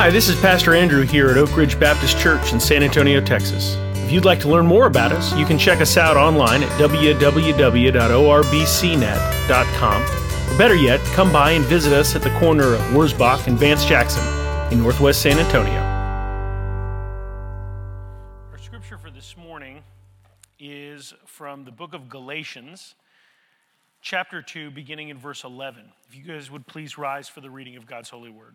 Hi, this is Pastor Andrew here at Oak Ridge Baptist Church in San Antonio, Texas. If you'd like to learn more about us, you can check us out online at www.orbcnet.com. Or better yet, come by and visit us at the corner of Wurzbach and Vance Jackson in northwest San Antonio. Our scripture for this morning is from the book of Galatians, chapter 2, beginning in verse 11. If you guys would please rise for the reading of God's holy word.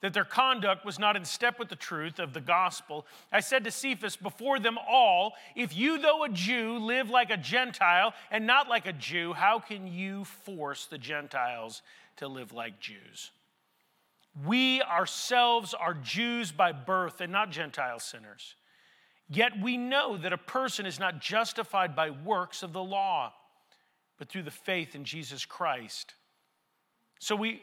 that their conduct was not in step with the truth of the gospel, I said to Cephas before them all, If you, though a Jew, live like a Gentile and not like a Jew, how can you force the Gentiles to live like Jews? We ourselves are Jews by birth and not Gentile sinners. Yet we know that a person is not justified by works of the law, but through the faith in Jesus Christ. So we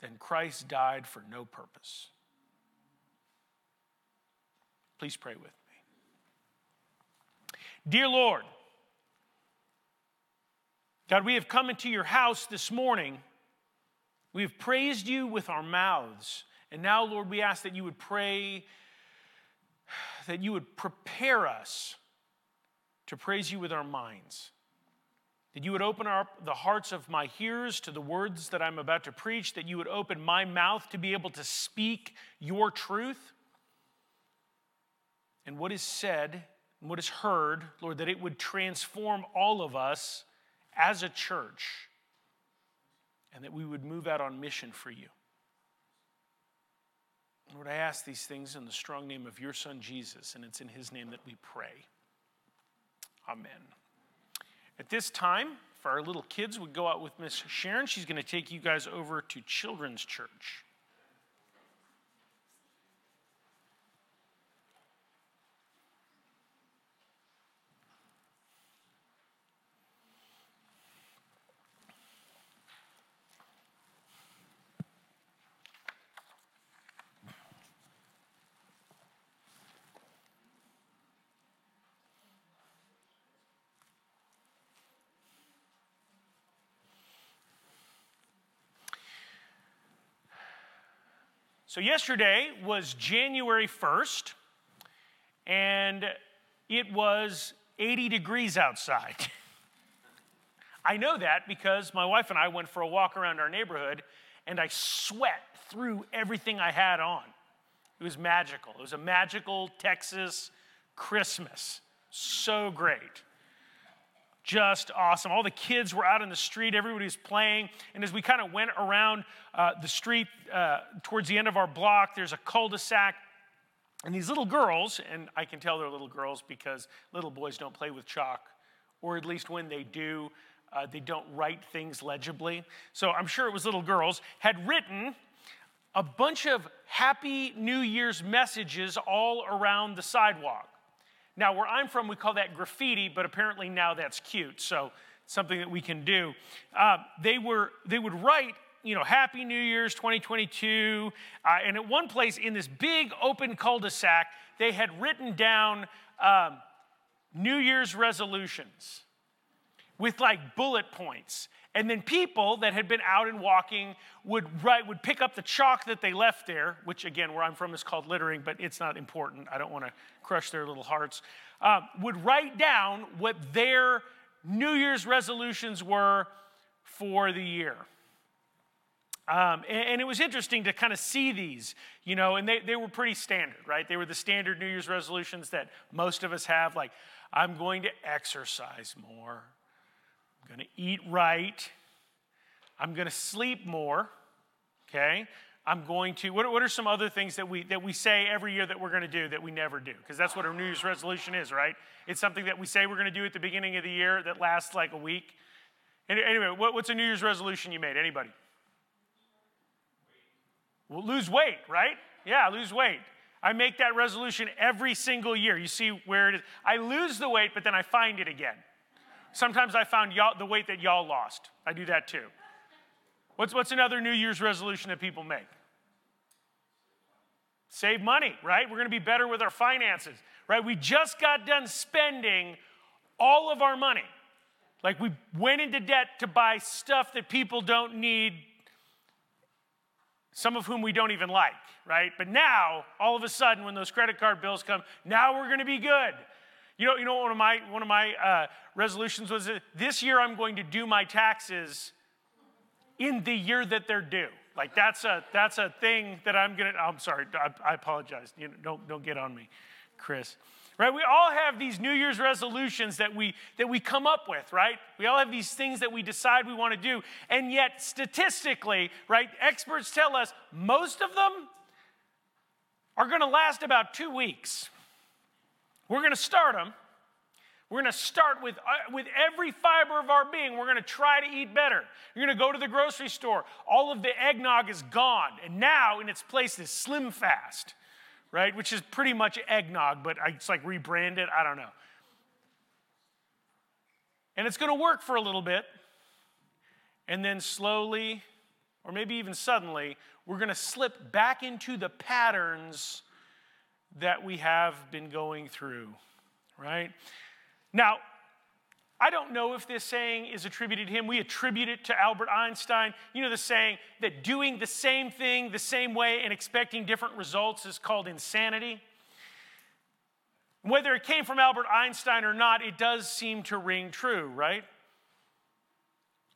then Christ died for no purpose. Please pray with me. Dear Lord, God, we have come into your house this morning. We have praised you with our mouths. And now, Lord, we ask that you would pray, that you would prepare us to praise you with our minds that you would open up the hearts of my hearers to the words that I'm about to preach, that you would open my mouth to be able to speak your truth. And what is said and what is heard, Lord, that it would transform all of us as a church and that we would move out on mission for you. Lord, I ask these things in the strong name of your Son, Jesus, and it's in his name that we pray. Amen. At this time, for our little kids, we go out with Miss Sharon. She's going to take you guys over to Children's Church. So, yesterday was January 1st, and it was 80 degrees outside. I know that because my wife and I went for a walk around our neighborhood, and I sweat through everything I had on. It was magical. It was a magical Texas Christmas. So great just awesome. All the kids were out in the street, everybody was playing. And as we kind of went around uh, the street uh, towards the end of our block, there's a cul de sac. And these little girls, and I can tell they're little girls because little boys don't play with chalk, or at least when they do, uh, they don't write things legibly. So I'm sure it was little girls, had written a bunch of Happy New Year's messages all around the sidewalk. Now, where I'm from, we call that graffiti, but apparently now that's cute. So something that we can do. Uh, they, were, they would write, you know, Happy New Year's 2022. Uh, and at one place in this big open cul de sac, they had written down um, New Year's resolutions with like bullet points. And then people that had been out and walking would write, would pick up the chalk that they left there, which again, where I'm from is called littering, but it's not important. I don't want to crush their little hearts. Uh, would write down what their New Year's resolutions were for the year. Um, and, and, it was interesting to kind of see these, you know, and they, they were pretty standard, right? They were the standard New Year's resolutions that most of us have, like, I'm going to exercise more, I'm going to eat right, I'm going to sleep more, okay? I'm going to, what, what are some other things that we, that we say every year that we're going to do that we never do? Because that's what a New Year's resolution is, right? It's something that we say we're going to do at the beginning of the year that lasts like a week. Anyway, what, what's a New Year's resolution you made? Anybody? Well, lose weight, right? Yeah, lose weight. I make that resolution every single year. You see where it is. I lose the weight, but then I find it again. Sometimes I found the weight that y'all lost. I do that too. What's, what's another New Year's resolution that people make? Save money, right? We're going to be better with our finances, right? We just got done spending all of our money. Like we went into debt to buy stuff that people don't need some of whom we don't even like, right? But now, all of a sudden, when those credit card bills come, now we're going to be good. You know, you know, one of my one of my uh, resolutions was this year I'm going to do my taxes in the year that they're due. Like that's a that's a thing that I'm gonna. I'm sorry, I, I apologize. You know, don't don't get on me, Chris right we all have these new year's resolutions that we that we come up with right we all have these things that we decide we want to do and yet statistically right experts tell us most of them are going to last about two weeks we're going to start them we're going to start with, uh, with every fiber of our being. We're going to try to eat better. You're going to go to the grocery store. All of the eggnog is gone. And now, in its place, is Slim Fast right? Which is pretty much eggnog, but it's like rebranded. I don't know. And it's going to work for a little bit. And then slowly, or maybe even suddenly, we're going to slip back into the patterns that we have been going through, right? Now, I don't know if this saying is attributed to him. We attribute it to Albert Einstein. You know the saying that doing the same thing the same way and expecting different results is called insanity? Whether it came from Albert Einstein or not, it does seem to ring true, right?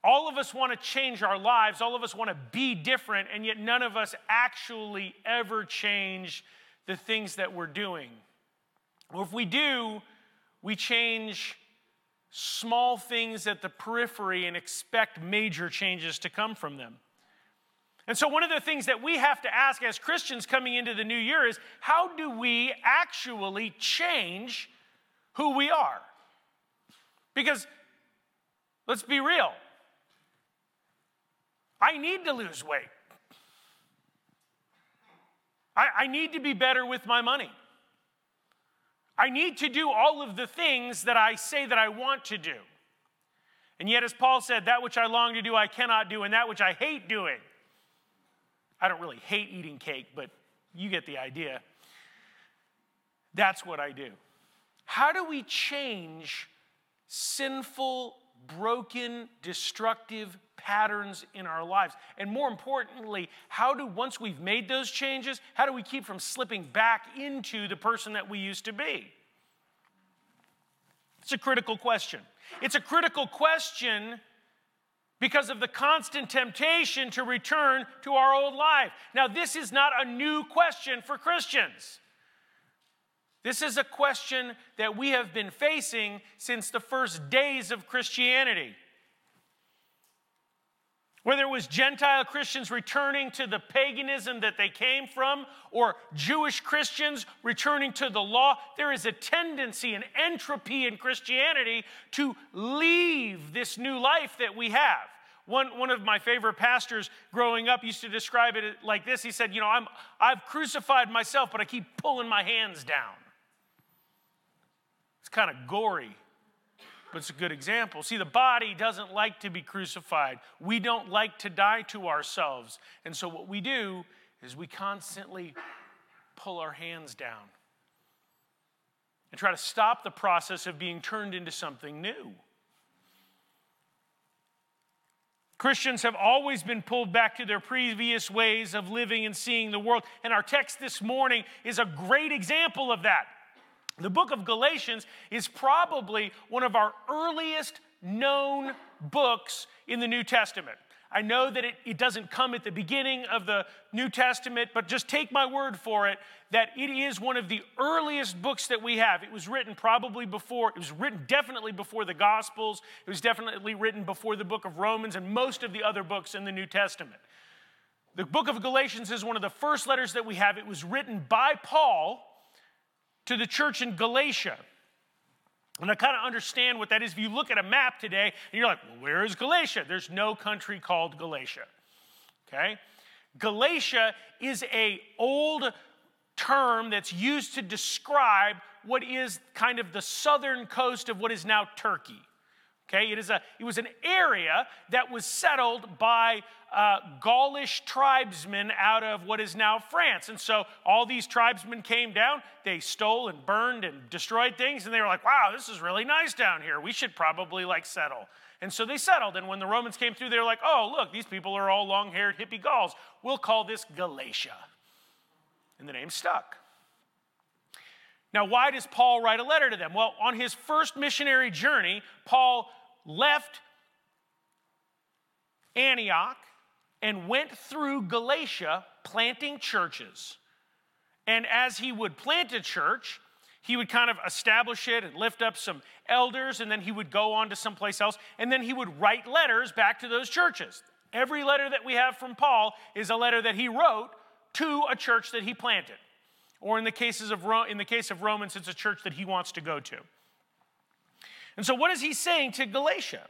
All of us want to change our lives, all of us want to be different, and yet none of us actually ever change the things that we're doing. Or if we do, we change small things at the periphery and expect major changes to come from them. And so, one of the things that we have to ask as Christians coming into the new year is how do we actually change who we are? Because let's be real, I need to lose weight. I, I need to be better with my money. I need to do all of the things that I say that I want to do. And yet, as Paul said, that which I long to do, I cannot do, and that which I hate doing. I don't really hate eating cake, but you get the idea. That's what I do. How do we change sinful, broken, destructive patterns in our lives? And more importantly, how do, once we've made those changes, how do we keep from slipping back into the person that we used to be? It's a critical question. It's a critical question because of the constant temptation to return to our old life. Now, this is not a new question for Christians. This is a question that we have been facing since the first days of Christianity. Whether it was Gentile Christians returning to the paganism that they came from or Jewish Christians returning to the law, there is a tendency, an entropy in Christianity to leave this new life that we have. One, one of my favorite pastors growing up used to describe it like this. He said, You know, I'm, I've crucified myself, but I keep pulling my hands down. It's kind of gory. but it's a good example. See, the body doesn't like to be crucified. We don't like to die to ourselves. And so, what we do is we constantly pull our hands down and try to stop the process of being turned into something new. Christians have always been pulled back to their previous ways of living and seeing the world. And our text this morning is a great example of that. The book of Galatians is probably one of our earliest known books in the New Testament. I know that it, it, doesn't come at the beginning of the New Testament, but just take my word for it that it is one of the earliest books that we have. It was written probably before, it was written definitely before the Gospels, it was definitely written before the book of Romans and most of the other books in the New Testament. The book of Galatians is one of the first letters that we have. It was written by Paul to the church in Galatia. And I kind of understand what that is. If you look at a map today and you're like, well, where is Galatia? There's no country called Galatia. Okay? Galatia is a old term that's used to describe what is kind of the southern coast of what is now Turkey. Okay, it, is a, it was an area that was settled by uh, Gaulish tribesmen out of what is now France. And so all these tribesmen came down, they stole and burned and destroyed things, and they were like, wow, this is really nice down here. We should probably like settle. And so they settled. And when the Romans came through, they were like, oh, look, these people are all long haired hippie Gauls. We'll call this Galatia. And the name stuck. Now, why does Paul write a letter to them? Well, on his first missionary journey, Paul left Antioch and went through Galatia planting churches. And as he would plant a church, he would kind of establish it and lift up some elders, and then he would go on to someplace else, and then he would write letters back to those churches. Every letter that we have from Paul is a letter that he wrote to a church that he planted. Or in the, cases of, in the case of Romans, it's a church that he wants to go to. And so, what is he saying to Galatia?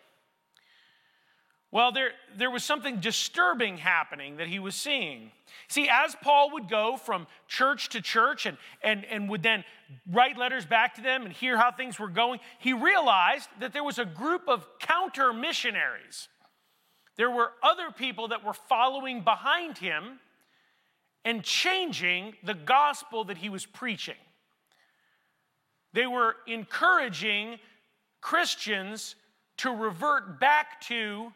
Well, there, there was something disturbing happening that he was seeing. See, as Paul would go from church to church and, and, and would then write letters back to them and hear how things were going, he realized that there was a group of counter missionaries. There were other people that were following behind him and changing the gospel that he was preaching. They were encouraging Christians to revert back to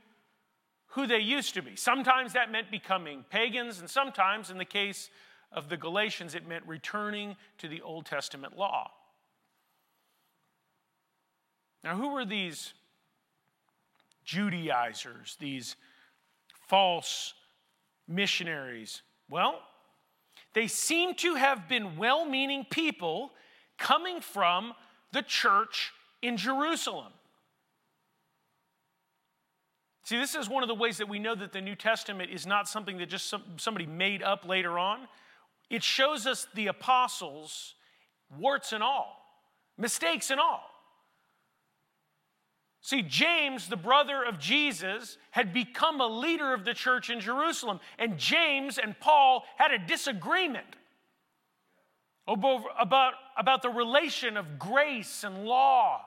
who they used to be. Sometimes that meant becoming pagans, and sometimes, in the case of the Galatians, it meant returning to the Old Testament law. Now, who were these Judaizers, these false missionaries? Well, they seem to have been well meaning people coming from the church in Jerusalem. See, this is one of the ways that we know that the New Testament is not something that just some, somebody made up later on. It shows us the apostles, warts and all, mistakes and all. See, James, the brother of Jesus, had become a leader of the church in Jerusalem, and James and Paul had a disagreement about, about the relation of grace and law.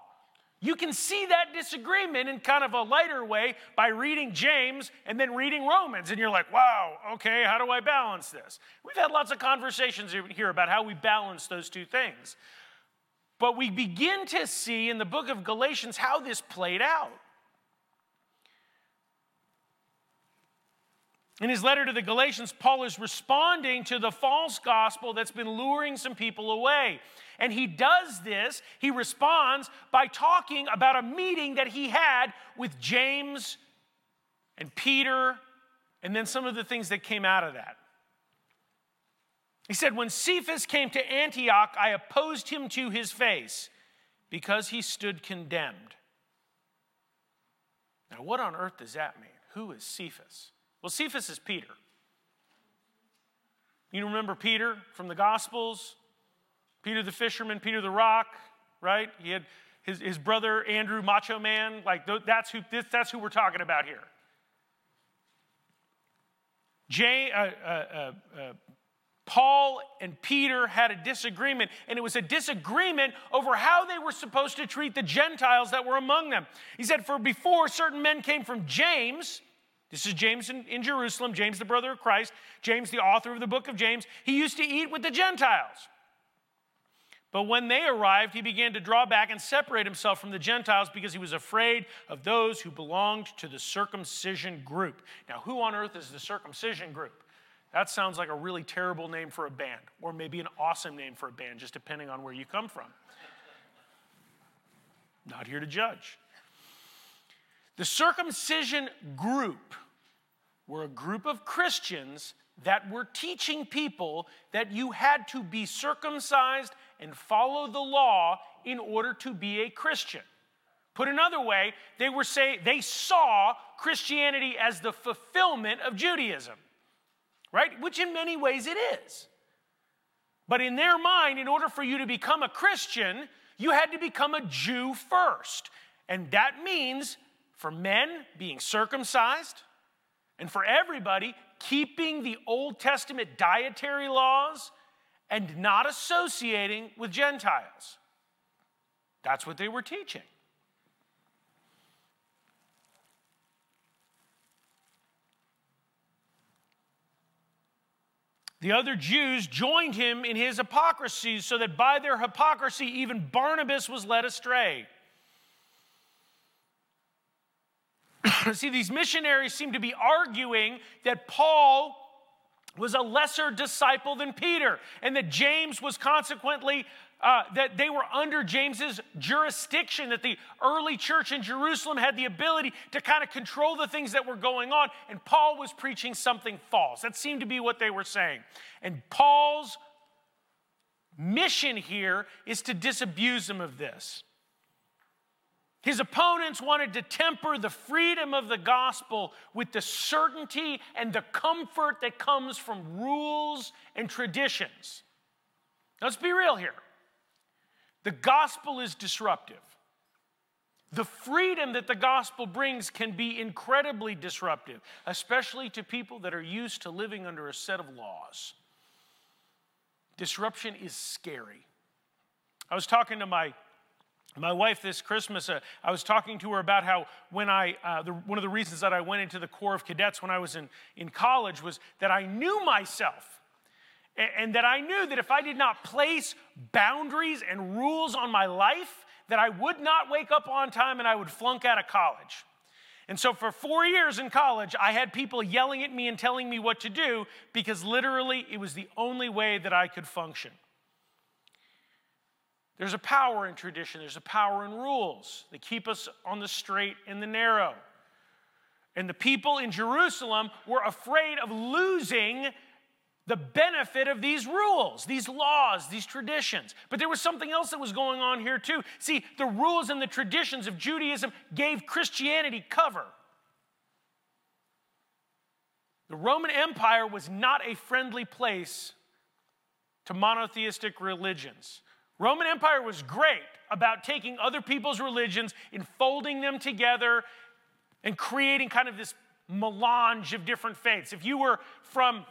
You can see that disagreement in kind of a lighter way by reading James and then reading Romans. And you're like, wow, okay, how do I balance this? We've had lots of conversations here about how we balance those two things. But we begin to see in the book of Galatians how this played out. In his letter to the Galatians, Paul is responding to the false gospel that's been luring some people away. And he does this, he responds by talking about a meeting that he had with James and Peter, and then some of the things that came out of that. He said, When Cephas came to Antioch, I opposed him to his face because he stood condemned. Now, what on earth does that mean? Who is Cephas? Well, Cephas is Peter. You remember Peter from the Gospels? Peter the fisherman, Peter the rock, right? He had his, his brother Andrew, Macho Man. Like that's who that's who we're talking about here. Jay, uh, uh, uh, uh Paul and Peter had a disagreement, and it was a disagreement over how they were supposed to treat the Gentiles that were among them. He said, For before certain men came from James, this is James in, in, Jerusalem, James, the brother of Christ, James, the author of the book of James. He used to eat with the Gentiles. But when they arrived, he began to draw back and separate himself from the Gentiles because he was afraid of those who belonged to the circumcision group. Now, who on earth is the circumcision group? That sounds like a really terrible name for a band, or maybe an awesome name for a band, just depending on where you come from. Not here to judge. The circumcision group were a group of Christians that were teaching people that you had to be circumcised and follow the law in order to be a Christian. Put another way, they were say they saw Christianity as the fulfillment of Judaism right? Which in many ways it is. But in their mind, in order for you to become a Christian, you had to become a Jew first. And that means for men being circumcised, and for everybody keeping the Old Testament dietary laws and not associating with Gentiles. That's what they were teaching. The other Jews joined him in his hypocrisy, so that by their hypocrisy, even Barnabas was led astray. See, these missionaries seem to be arguing that Paul was a lesser disciple than Peter, and that James was consequently uh, that they were under James's jurisdiction, that the early church in Jerusalem had the ability to kind of control the things that were going on, and Paul was preaching something false. That seemed to be what they were saying. And Paul's mission here is to disabuse them of this. His opponents wanted to temper the freedom of the gospel with the certainty and the comfort that comes from rules and traditions. Let's be real here. The gospel is disruptive. The freedom that the gospel brings can be incredibly disruptive, especially to people that are used to living under a set of laws. Disruption is scary. I was talking to my my wife this Christmas, uh, I was talking to her about how when I, uh, the, one of the reasons that I went into the Corps of Cadets when I was in, in college was that I knew myself and that I knew that if I did not place boundaries and rules on my life, that I would not wake up on time and I would flunk out of college. And so for four years in college, I had people yelling at me and telling me what to do because literally it was the only way that I could function. There's a power in tradition, there's a power in rules. They keep us on the straight and the narrow. And the people in Jerusalem were afraid of losing the benefit of these rules, these laws, these traditions. But there was something else that was going on here too. See, the rules and the traditions of Judaism gave Christianity cover. The Roman Empire was not a friendly place to monotheistic religions. Roman Empire was great about taking other people's religions and folding them together and creating kind of this melange of different faiths. If you were from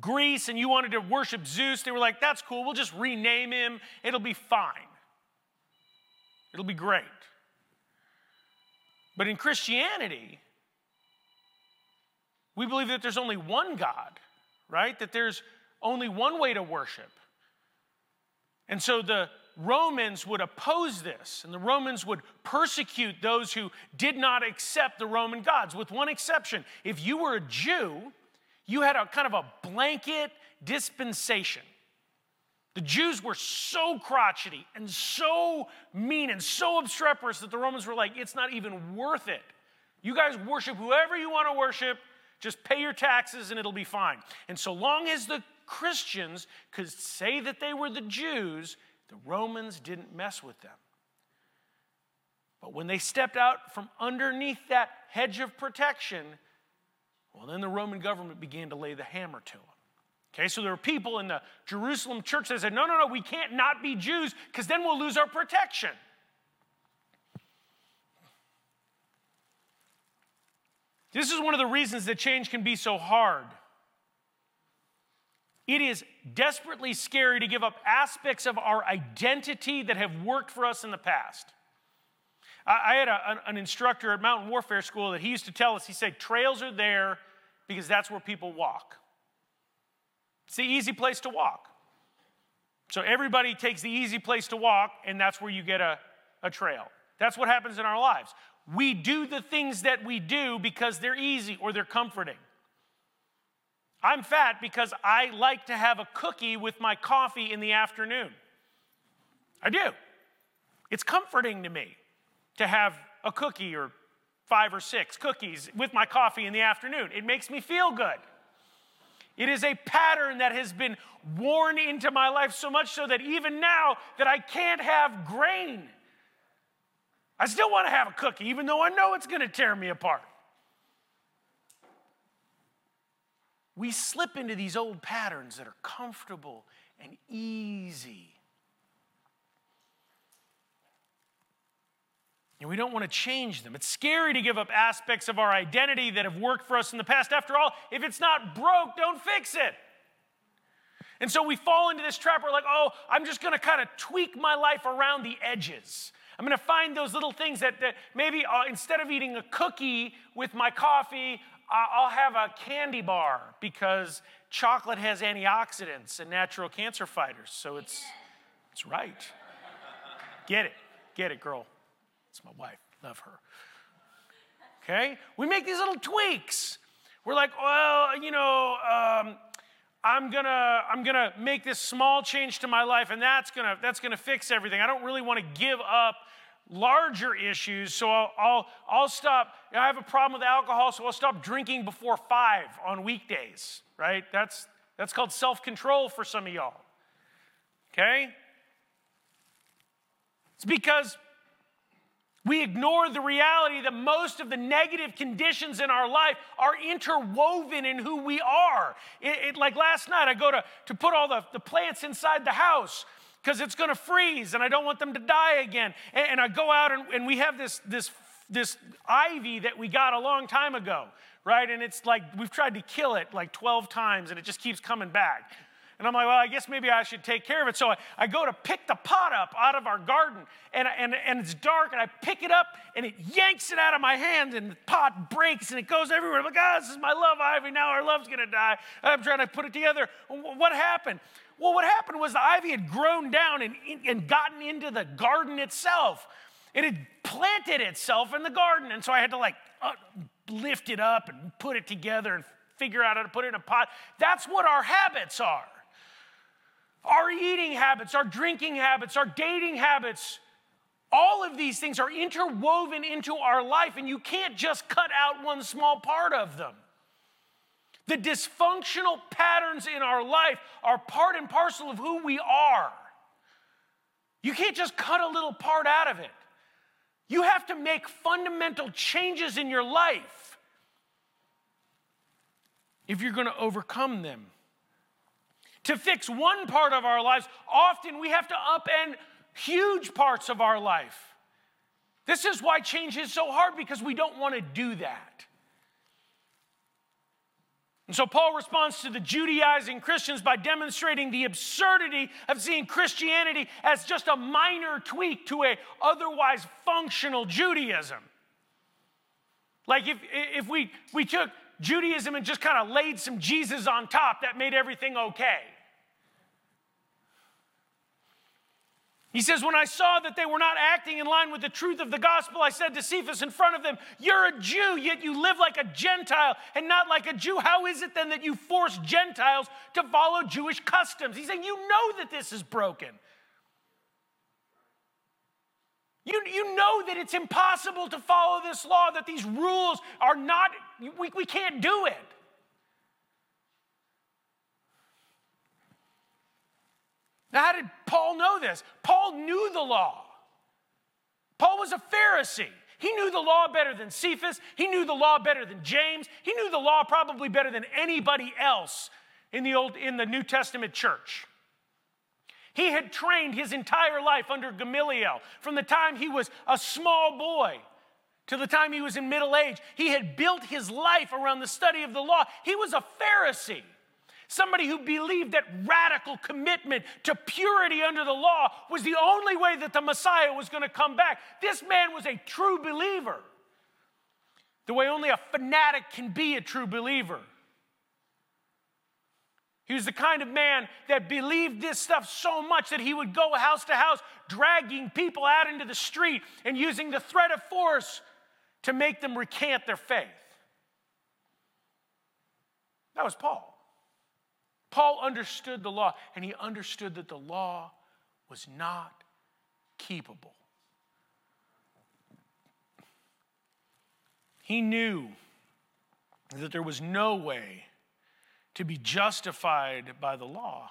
Greece and you wanted to worship Zeus, they were like, that's cool, we'll just rename him, it'll be fine. It'll be great. But in Christianity, we believe that there's only one God, right? That there's only one way to worship. And so the Romans would oppose this, and the Romans would persecute those who did not accept the Roman gods, with one exception. If you were a Jew, you had a kind of a blanket dispensation. The Jews were so crotchety and so mean and so obstreperous that the Romans were like, it's not even worth it. You guys worship whoever you want to worship, just pay your taxes and it'll be fine. And so long as the Christians could say that they were the Jews, the Romans didn't mess with them. But when they stepped out from underneath that hedge of protection, well, then the Roman government began to lay the hammer to them. Okay, so there were people in the Jerusalem church that said, no, no, no, we can't not be Jews because then we'll lose our protection. This is one of the reasons that change can be so hard. It is desperately scary to give up aspects of our identity that have worked for us in the past. I, had a, an instructor at Mountain Warfare School that he used to tell us, he said, trails are there because that's where people walk. It's the easy place to walk. So everybody takes the easy place to walk, and that's where you get a, a trail. That's what happens in our lives. We do the things that we do because they're easy or they're comforting. I'm fat because I like to have a cookie with my coffee in the afternoon. I do. It's comforting to me to have a cookie or five or six cookies with my coffee in the afternoon. It makes me feel good. It is a pattern that has been worn into my life so much so that even now that I can't have grain, I still want to have a cookie even though I know it's going to tear me apart. We slip into these old patterns that are comfortable and easy. And we don't want to change them. It's scary to give up aspects of our identity that have worked for us in the past. After all, if it's not broke, don't fix it. And so we fall into this trap where, like, oh, I'm just going to kind of tweak my life around the edges. I'm going to find those little things that, that maybe uh, instead of eating a cookie with my coffee, I'll have a candy bar because chocolate has antioxidants and natural cancer fighters. So it's, it's right. Get it. Get it, girl. It's my wife. Love her. Okay? We make these little tweaks. We're like, well, you know, um, I'm gonna I'm gonna make this small change to my life, and that's gonna that's gonna fix everything. I don't really want to give up larger issues. So I'll, I'll, I'll stop. I have a problem with alcohol, so I'll stop drinking before five on weekdays, right? That's, that's called self control for some of y'all. Okay? It's because we ignore the reality that most of the negative conditions in our life are interwoven in who we are. It, it, like last night, I go to, to put all the, the plants inside the house because it's going to freeze and I don't want them to die again. And, and I go out and, and we have this, this, this ivy that we got a long time ago, right? And it's like we've tried to kill it like 12 times and it just keeps coming back. And I'm like, well, I guess maybe I should take care of it. So I, I go to pick the pot up out of our garden, and, and, and it's dark, and I pick it up, and it yanks it out of my hand, and the pot breaks, and it goes everywhere. I'm like, oh, this is my love ivy. Now our love's going to die. I'm trying to put it together. What happened? Well, what happened was the ivy had grown down and, and gotten into the garden itself. It had planted itself in the garden. And so I had to like uh, lift it up and put it together and figure out how to put it in a pot. That's what our habits are. Our eating habits, our drinking habits, our dating habits, all of these things are interwoven into our life, and you can't just cut out one small part of them. The dysfunctional patterns in our life are part and parcel of who we are. You can't just cut a little part out of it. You have to make fundamental changes in your life if you're going to overcome them. To fix one part of our lives, often we have to upend huge parts of our life. This is why change is so hard because we don't want to do that. And so Paul responds to the Judaizing Christians by demonstrating the absurdity of seeing Christianity as just a minor tweak to a otherwise functional Judaism. Like if, if we, we took Judaism and just kind of laid some Jesus on top, that made everything okay. He says, When I saw that they were not acting in line with the truth of the gospel, I said to Cephas in front of them, You're a Jew, yet you live like a Gentile and not like a Jew. How is it then that you force Gentiles to follow Jewish customs? He's saying, You know that this is broken. You, you know that it's impossible to follow this law, that these rules are not, we, we can't do it. Now, how did Paul know this? Paul knew the law. Paul was a Pharisee. He knew the law better than Cephas. He knew the law better than James. He knew the law probably better than anybody else in the, Old, in the New Testament church. He had trained his entire life under Gamaliel from the time he was a small boy to the time he was in middle age. He had built his life around the study of the law. He was a Pharisee. Somebody who believed that radical commitment to purity under the law was the only way that the Messiah was going to come back. This man was a true believer, the way only a fanatic can be a true believer. He was the kind of man that believed this stuff so much that he would go house to house, dragging people out into the street and using the threat of force to make them recant their faith. That was Paul. Paul understood the law, and he understood that the law was not keepable. He knew that there was no way to be justified by the law.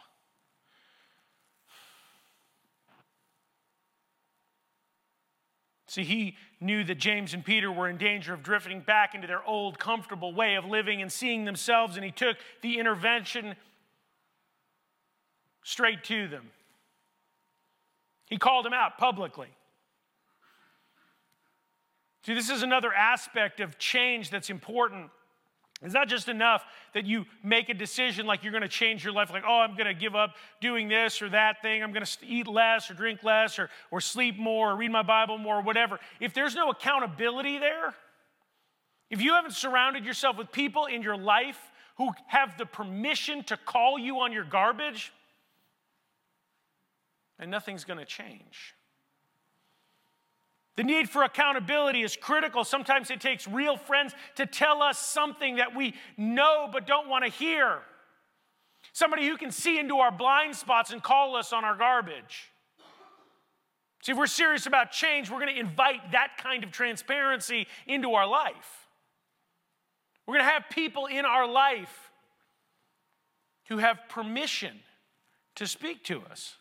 See, he knew that James and Peter were in danger of drifting back into their old, comfortable way of living and seeing themselves, and he took the intervention straight to them. He called them out publicly. See, this is another aspect of change that's important. It's not just enough that you make a decision like you're going to change your life, like, oh, I'm going to give up doing this or that thing. I'm going to eat less or drink less or, or sleep more or read my Bible more or whatever. If there's no accountability there, if you haven't surrounded yourself with people in your life who have the permission to call you on your garbage, then nothing's going to change. The need for accountability is critical. Sometimes it takes real friends to tell us something that we know but don't want to hear. Somebody who can see into our blind spots and call us on our garbage. See, if we're serious about change, we're going to invite that kind of transparency into our life. We're going to have people in our life who have permission to speak to us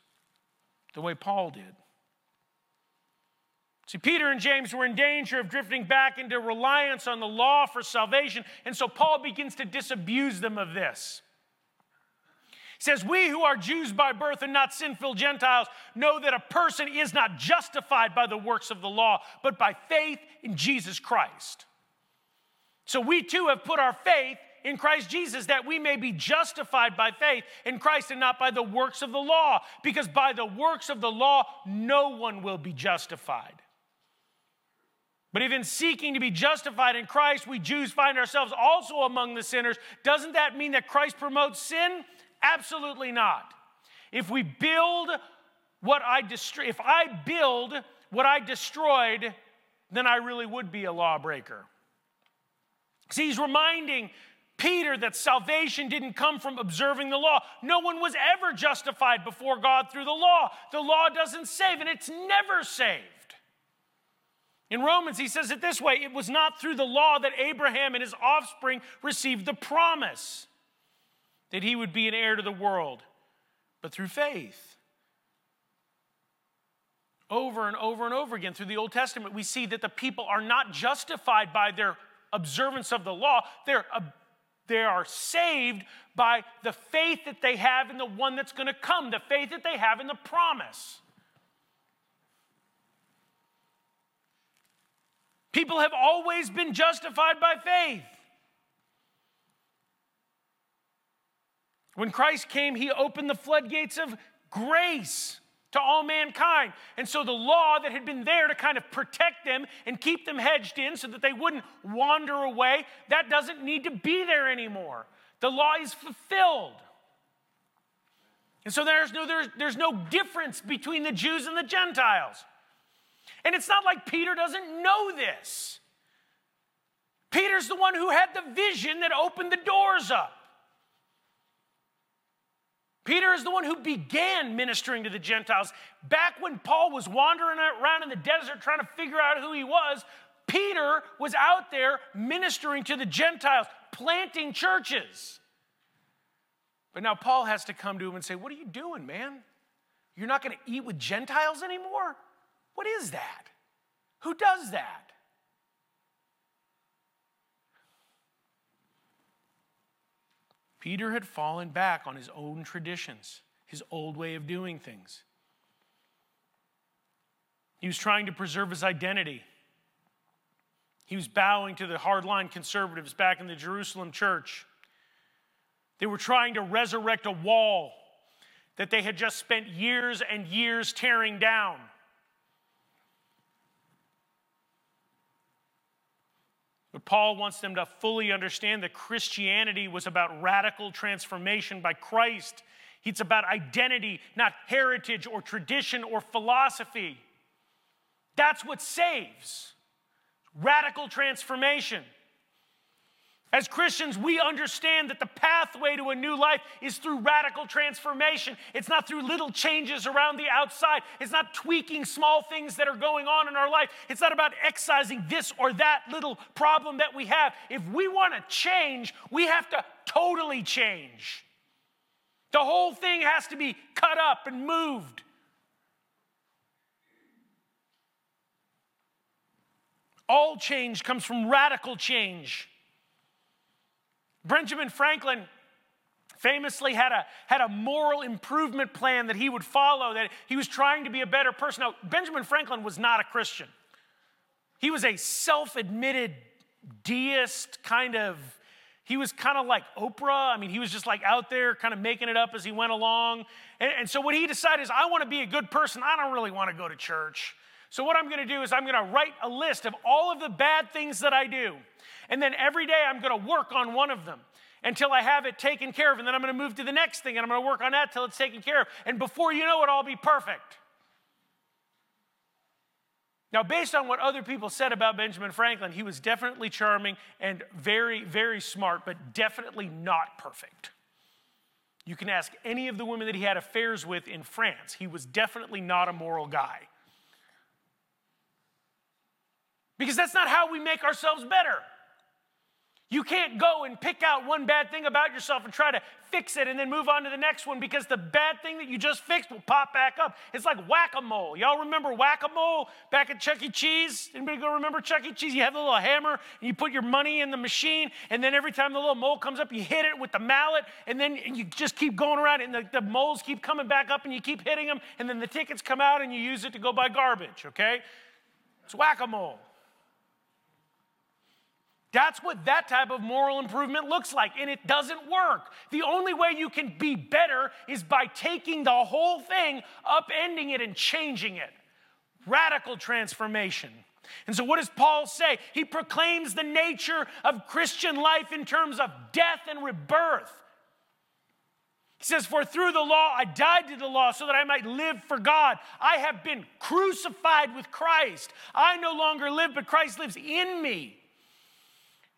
the way Paul did. See, Peter and James were in danger of drifting back into reliance on the law for salvation, and so Paul begins to disabuse them of this. He says, We who are Jews by birth and not sinful Gentiles know that a person is not justified by the works of the law, but by faith in Jesus Christ. So we too have put our faith in Christ Jesus that we may be justified by faith in Christ and not by the works of the law, because by the works of the law, no one will be justified. But if in seeking to be justified in Christ, we Jews find ourselves also among the sinners, doesn't that mean that Christ promotes sin? Absolutely not. If we build what I destroy, if I build what I destroyed, then I really would be a lawbreaker. See, he's reminding Peter that salvation didn't come from observing the law. No one was ever justified before God through the law. The law doesn't save, and it's never saved. In Romans, he says it this way it was not through the law that Abraham and his offspring received the promise that he would be an heir to the world, but through faith. Over and over and over again through the Old Testament, we see that the people are not justified by their observance of the law, they're, they are saved by the faith that they have in the one that's going to come, the faith that they have in the promise. People have always been justified by faith. When Christ came, he opened the floodgates of grace to all mankind. And so the law that had been there to kind of protect them and keep them hedged in so that they wouldn't wander away, that doesn't need to be there anymore. The law is fulfilled. And so there's no, there's, there's no difference between the Jews and the Gentiles. And it's not like Peter doesn't know this. Peter's the one who had the vision that opened the doors up. Peter is the one who began ministering to the Gentiles. Back when Paul was wandering around in the desert trying to figure out who he was, Peter was out there ministering to the Gentiles, planting churches. But now Paul has to come to him and say, What are you doing, man? You're not going to eat with Gentiles anymore? What is that? Who does that? Peter had fallen back on his own traditions, his old way of doing things. He was trying to preserve his identity. He was bowing to the hardline conservatives back in the Jerusalem church. They were trying to resurrect a wall that they had just spent years and years tearing down. But Paul wants them to fully understand that Christianity was about radical transformation by Christ. It's about identity, not heritage or tradition or philosophy. That's what saves radical transformation. As Christians, we understand that the pathway to a new life is through radical transformation. It's not through little changes around the outside. It's not tweaking small things that are going on in our life. It's not about excising this or that little problem that we have. If we want to change, we have to totally change. The whole thing has to be cut up and moved. All change comes from radical change. Benjamin Franklin famously had a, had a moral improvement plan that he would follow, that he was trying to be a better person. Now, Benjamin Franklin was not a Christian. He was a self admitted deist kind of, he was kind of like Oprah. I mean, he was just like out there kind of making it up as he went along. And, and so what he decided is, I want to be a good person. I don't really want to go to church. So, what I'm going to do is, I'm going to write a list of all of the bad things that I do. And then every day I'm going to work on one of them until I have it taken care of. And then I'm going to move to the next thing and I'm going to work on that till it's taken care of. And before you know it, I'll be perfect. Now, based on what other people said about Benjamin Franklin, he was definitely charming and very, very smart, but definitely not perfect. You can ask any of the women that he had affairs with in France. He was definitely not a moral guy. Because that's not how we make ourselves better. You can't go and pick out one bad thing about yourself and try to fix it and then move on to the next one because the bad thing that you just fixed will pop back up. It's like whack a mole. Y'all remember whack a mole back at Chuck E. Cheese? Anybody go remember Chuck E. Cheese? You have the little hammer and you put your money in the machine, and then every time the little mole comes up, you hit it with the mallet, and then you just keep going around, and the, the moles keep coming back up, and you keep hitting them, and then the tickets come out, and you use it to go buy garbage, okay? It's whack a mole. That's what that type of moral improvement looks like, and it doesn't work. The only way you can be better is by taking the whole thing, upending it, and changing it. Radical transformation. And so, what does Paul say? He proclaims the nature of Christian life in terms of death and rebirth. He says, For through the law I died to the law so that I might live for God. I have been crucified with Christ. I no longer live, but Christ lives in me.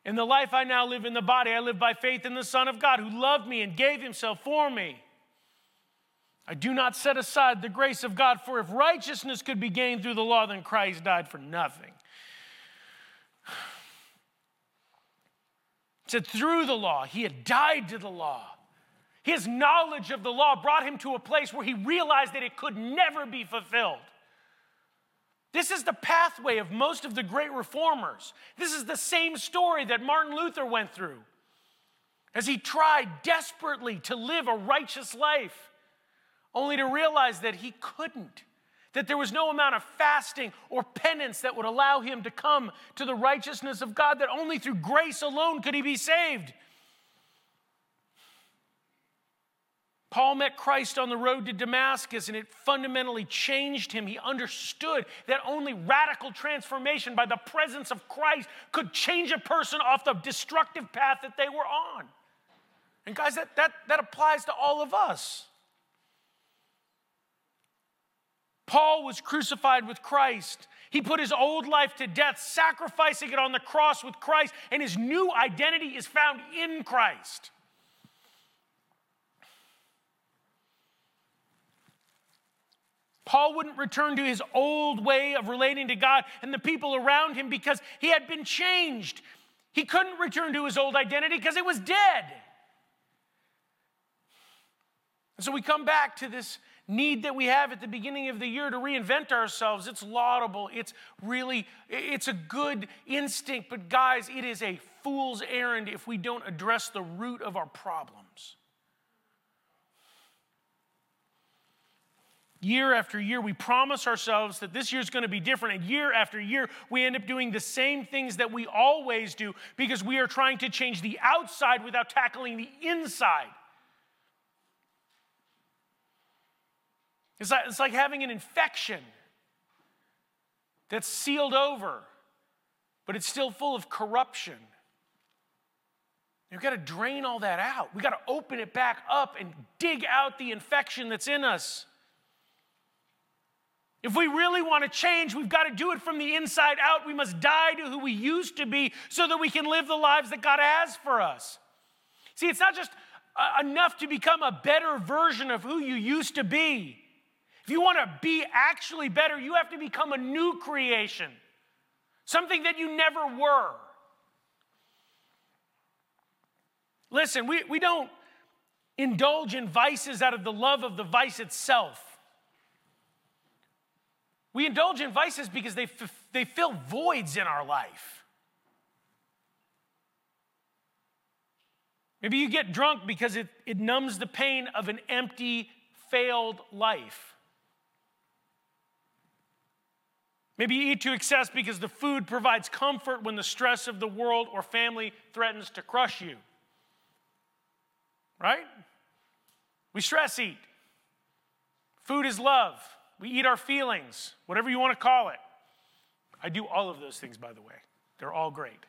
In the life I now live in the body, I live by faith in the Son of God who loved me and gave himself for me. I do not set aside the grace of God, for if righteousness could be gained through the law, then Christ died for nothing. It said through the law, he had died to the law. His knowledge of the law brought him to a place where he realized that it could never be fulfilled. This is the pathway of most of the great reformers. This is the same story that Martin Luther went through as he tried desperately to live a righteous life, only to realize that he couldn't, that there was no amount of fasting or penance that would allow him to come to the righteousness of God, that only through grace alone could he be saved. Paul met Christ on the road to Damascus and it fundamentally changed him. He understood that only radical transformation by the presence of Christ could change a person off the destructive path that they were on. And guys, that, that, that applies to all of us. Paul was crucified with Christ. He put his old life to death, sacrificing it on the cross with Christ, and his new identity is found in Christ. Paul wouldn't return to his old way of relating to God and the people around him because he had been changed. He couldn't return to his old identity because it was dead. And so we come back to this need that we have at the beginning of the year to reinvent ourselves. It's laudable. It's really it's a good instinct, but guys, it is a fool's errand if we don't address the root of our problems. Year after year, we promise ourselves that this year is going to be different. And year after year, we end up doing the same things that we always do because we are trying to change the outside without tackling the inside. It's like, it's like having an infection that's sealed over, but it's still full of corruption. You've got to drain all that out. We've got to open it back up and dig out the infection that's in us. If we really want to change, we've got to do it from the inside out. We must die to who we used to be so that we can live the lives that God has for us. See, it's not just uh, enough to become a better version of who you used to be. If you want to be actually better, you have to become a new creation, something that you never were. Listen, we, we don't indulge in vices out of the love of the vice itself. We indulge in vices because they, f- they fill voids in our life. Maybe you get drunk because it, it numbs the pain of an empty, failed life. Maybe you eat to excess because the food provides comfort when the stress of the world or family threatens to crush you. Right? We stress eat. Food is love. We eat our feelings, whatever you want to call it. I do all of those things, by the way. They're all great.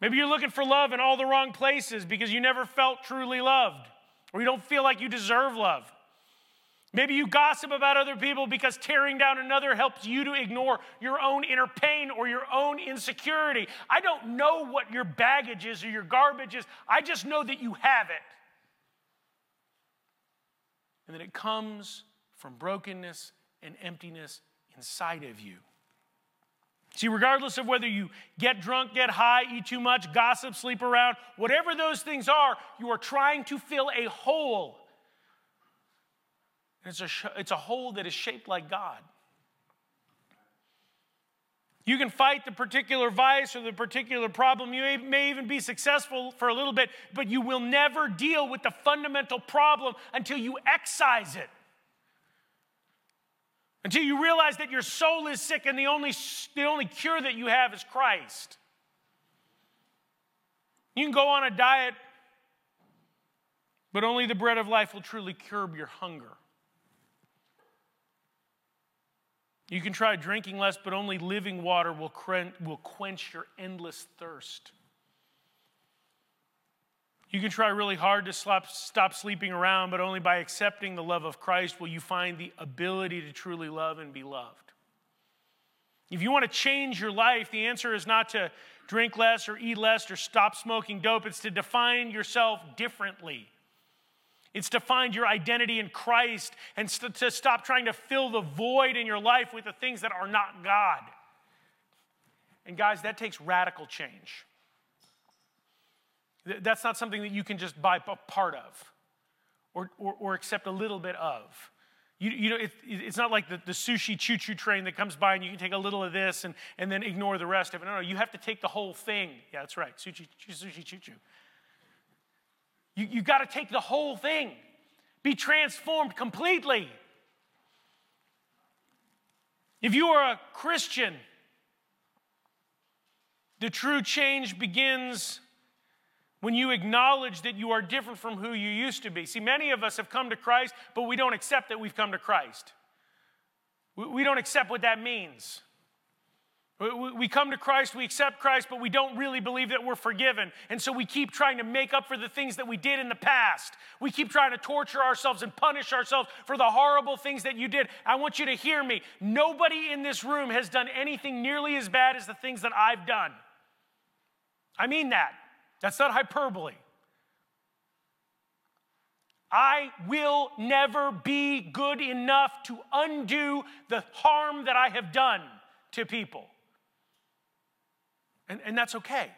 Maybe you're looking for love in all the wrong places because you never felt truly loved or you don't feel like you deserve love. Maybe you gossip about other people because tearing down another helps you to ignore your own inner pain or your own insecurity. I don't know what your baggage is or your garbage is, I just know that you have it and that it comes from brokenness and emptiness inside of you. See, regardless of whether you get drunk, get high, eat too much, gossip, sleep around, whatever those things are, you are trying to fill a hole. And it's a, it's a hole that is shaped like God. You can fight the particular vice or the particular problem. You may, even be successful for a little bit, but you will never deal with the fundamental problem until you excise it. Until you realize that your soul is sick and the only, the only cure that you have is Christ. You can go on a diet, but only the bread of life will truly curb your hunger. You can try drinking less, but only living water will, will quench your endless thirst. You can try really hard to stop, stop sleeping around, but only by accepting the love of Christ will you find the ability to truly love and be loved. If you want to change your life, the answer is not to drink less or eat less or stop smoking dope, it's to define yourself differently. It's to find your identity in Christ and to stop trying to fill the void in your life with the things that are not God. And guys, that takes radical change. That's not something that you can just buy a part of or, or, or accept a little bit of. You, you know, it, it's not like the, the sushi choo choo train that comes by and you can take a little of this and, and then ignore the rest of it. No, no, you have to take the whole thing. Yeah, that's right. Sushi, sushi choo choo. You, you got to take the whole thing, be transformed completely. If you are a Christian, the true change begins when you acknowledge that you are different from who you used to be. See, many of us have come to Christ, but we don't accept that we've come to Christ. We don't accept what that means. We come to Christ, we accept Christ, but we don't really believe that we're forgiven. And so we keep trying to make up for the things that we did in the past. We keep trying to torture ourselves and punish ourselves for the horrible things that you did. I want you to hear me. Nobody in this room has done anything nearly as bad as the things that I've done. I mean that. That's not hyperbole. I will never be good enough to undo the harm that I have done to people. And, and that's okay.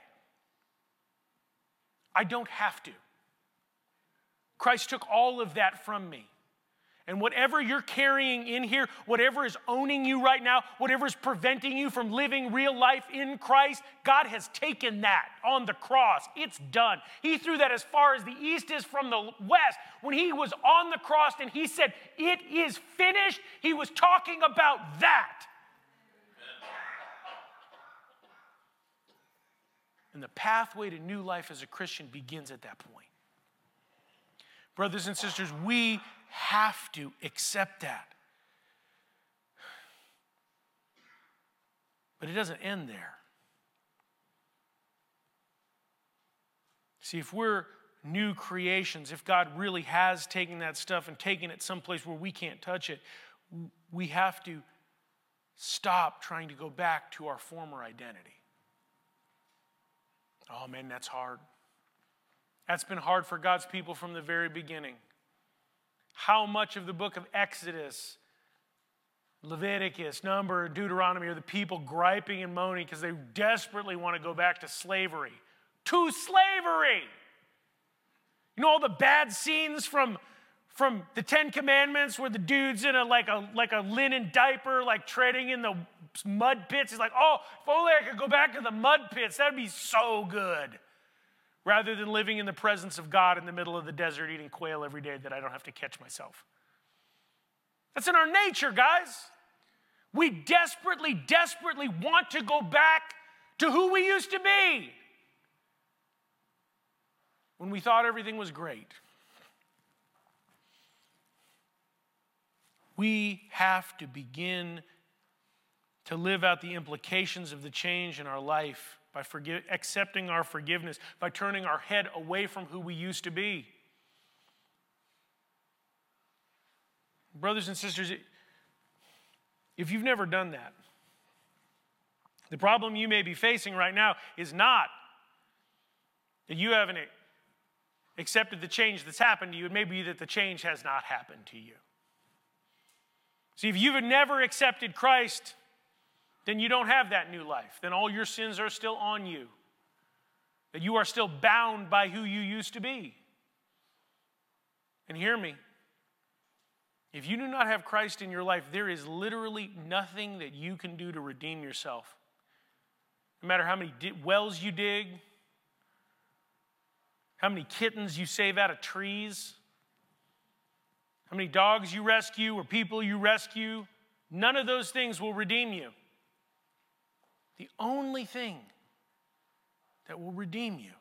I don't have to. Christ took all of that from me. And whatever you're carrying in here, whatever is owning you right now, whatever is preventing you from living real life in Christ, God has taken that on the cross. It's done. He threw that as far as the east is from the west. When he was on the cross and he said, It is finished, he was talking about that. And the pathway to new life as a Christian begins at that point. Brothers and sisters, we have to accept that. But it doesn't end there. See, if we're new creations, if God really has taken that stuff and taken it someplace where we can't touch it, we have to stop trying to go back to our former identity. Oh man, that's hard. That's been hard for God's people from the very beginning how much of the book of Exodus, Leviticus, Number, Deuteronomy are the people griping and moaning because they desperately want to go back to slavery. To slavery! You know all the bad scenes from, from the Ten Commandments where the dude's in a like a like a linen diaper, like treading in the mud pits. He's like, oh, if only I could go back to the mud pits, that'd be so good rather than living in the presence of God in the middle of the desert eating quail every day that I don't have to catch myself. That's in our nature, guys. We desperately, desperately want to go back to who we used to be when we thought everything was great. We have to begin to live out the implications of the change in our life by accepting our forgiveness, by turning our head away from who we used to be. Brothers and sisters, if you've never done that, the problem you may be facing right now is not that you haven't accepted the change that's happened to you, it may be that the change has not happened to you. See, if you've never accepted Christ, then you don't have that new life. Then all your sins are still on you. That you are still bound by who you used to be. And hear me. If you do not have Christ in your life, there is literally nothing that you can do to redeem yourself. No matter how many wells you dig, how many kittens you save out of trees, how many dogs you rescue or people you rescue, none of those things will redeem you. The only thing that will redeem you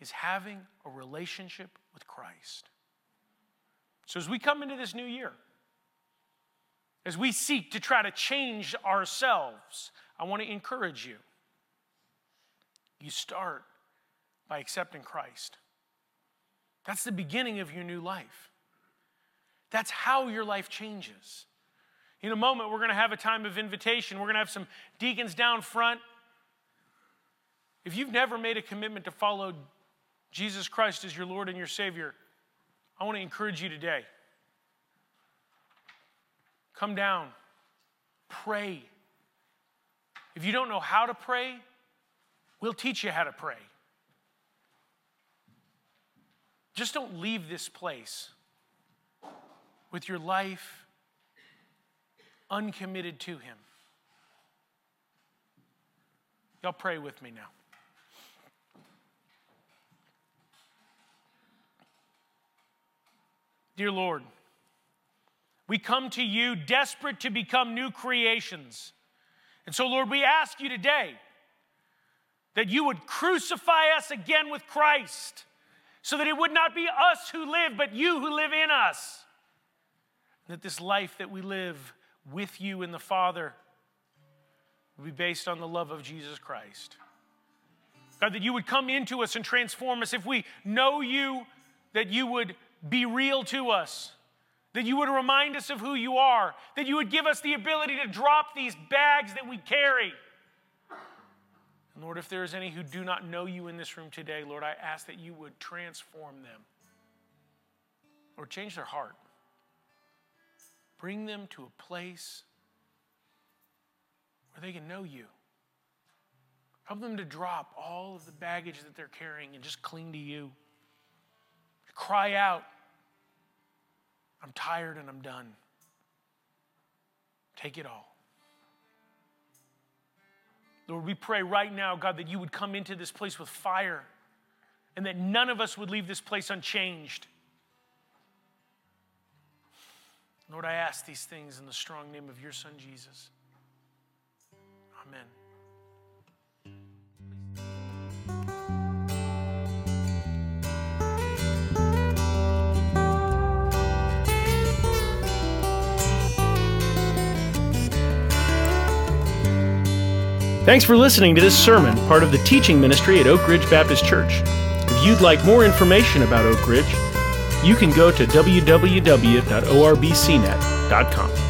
is having a relationship with Christ. So, as we come into this new year, as we seek to try to change ourselves, I want to encourage you. You start by accepting Christ. That's the beginning of your new life. That's how your life changes. In a moment, we're going to have a time of invitation. We're going to have some deacons down front. If you've never made a commitment to follow Jesus Christ as your Lord and your Savior, I want to encourage you today. Come down, pray. If you don't know how to pray, we'll teach you how to pray. Just don't leave this place with your life uncommitted to Him. Y'all pray with me now. Dear Lord, we come to you desperate to become new creations. And so, Lord, we ask you today that you would crucify us again with Christ so that it would not be us who live, but you who live in us. That this life that we live with you in the Father will be based on the love of Jesus Christ. God, that you would come into us and transform us. If we know you, that you would be real to us, that you would remind us of who you are, that you would give us the ability to drop these bags that we carry. And Lord, if there is any who do not know you in this room today, Lord, I ask that you would transform them or change their heart. Bring them to a place where they can know you. Help them to drop all of the baggage that they're carrying and just cling to you. Cry out I'm tired and I'm done. Take it all. Lord, we pray right now, God, that you would come into this place with fire and that none of us would leave this place unchanged. Lord, I ask these things in the strong name of your Son, Jesus. Amen. Thanks for listening to this sermon, part of the teaching ministry at Oak Ridge Baptist Church. If you'd like more information about Oak Ridge, you can go to www.orbcnet.com.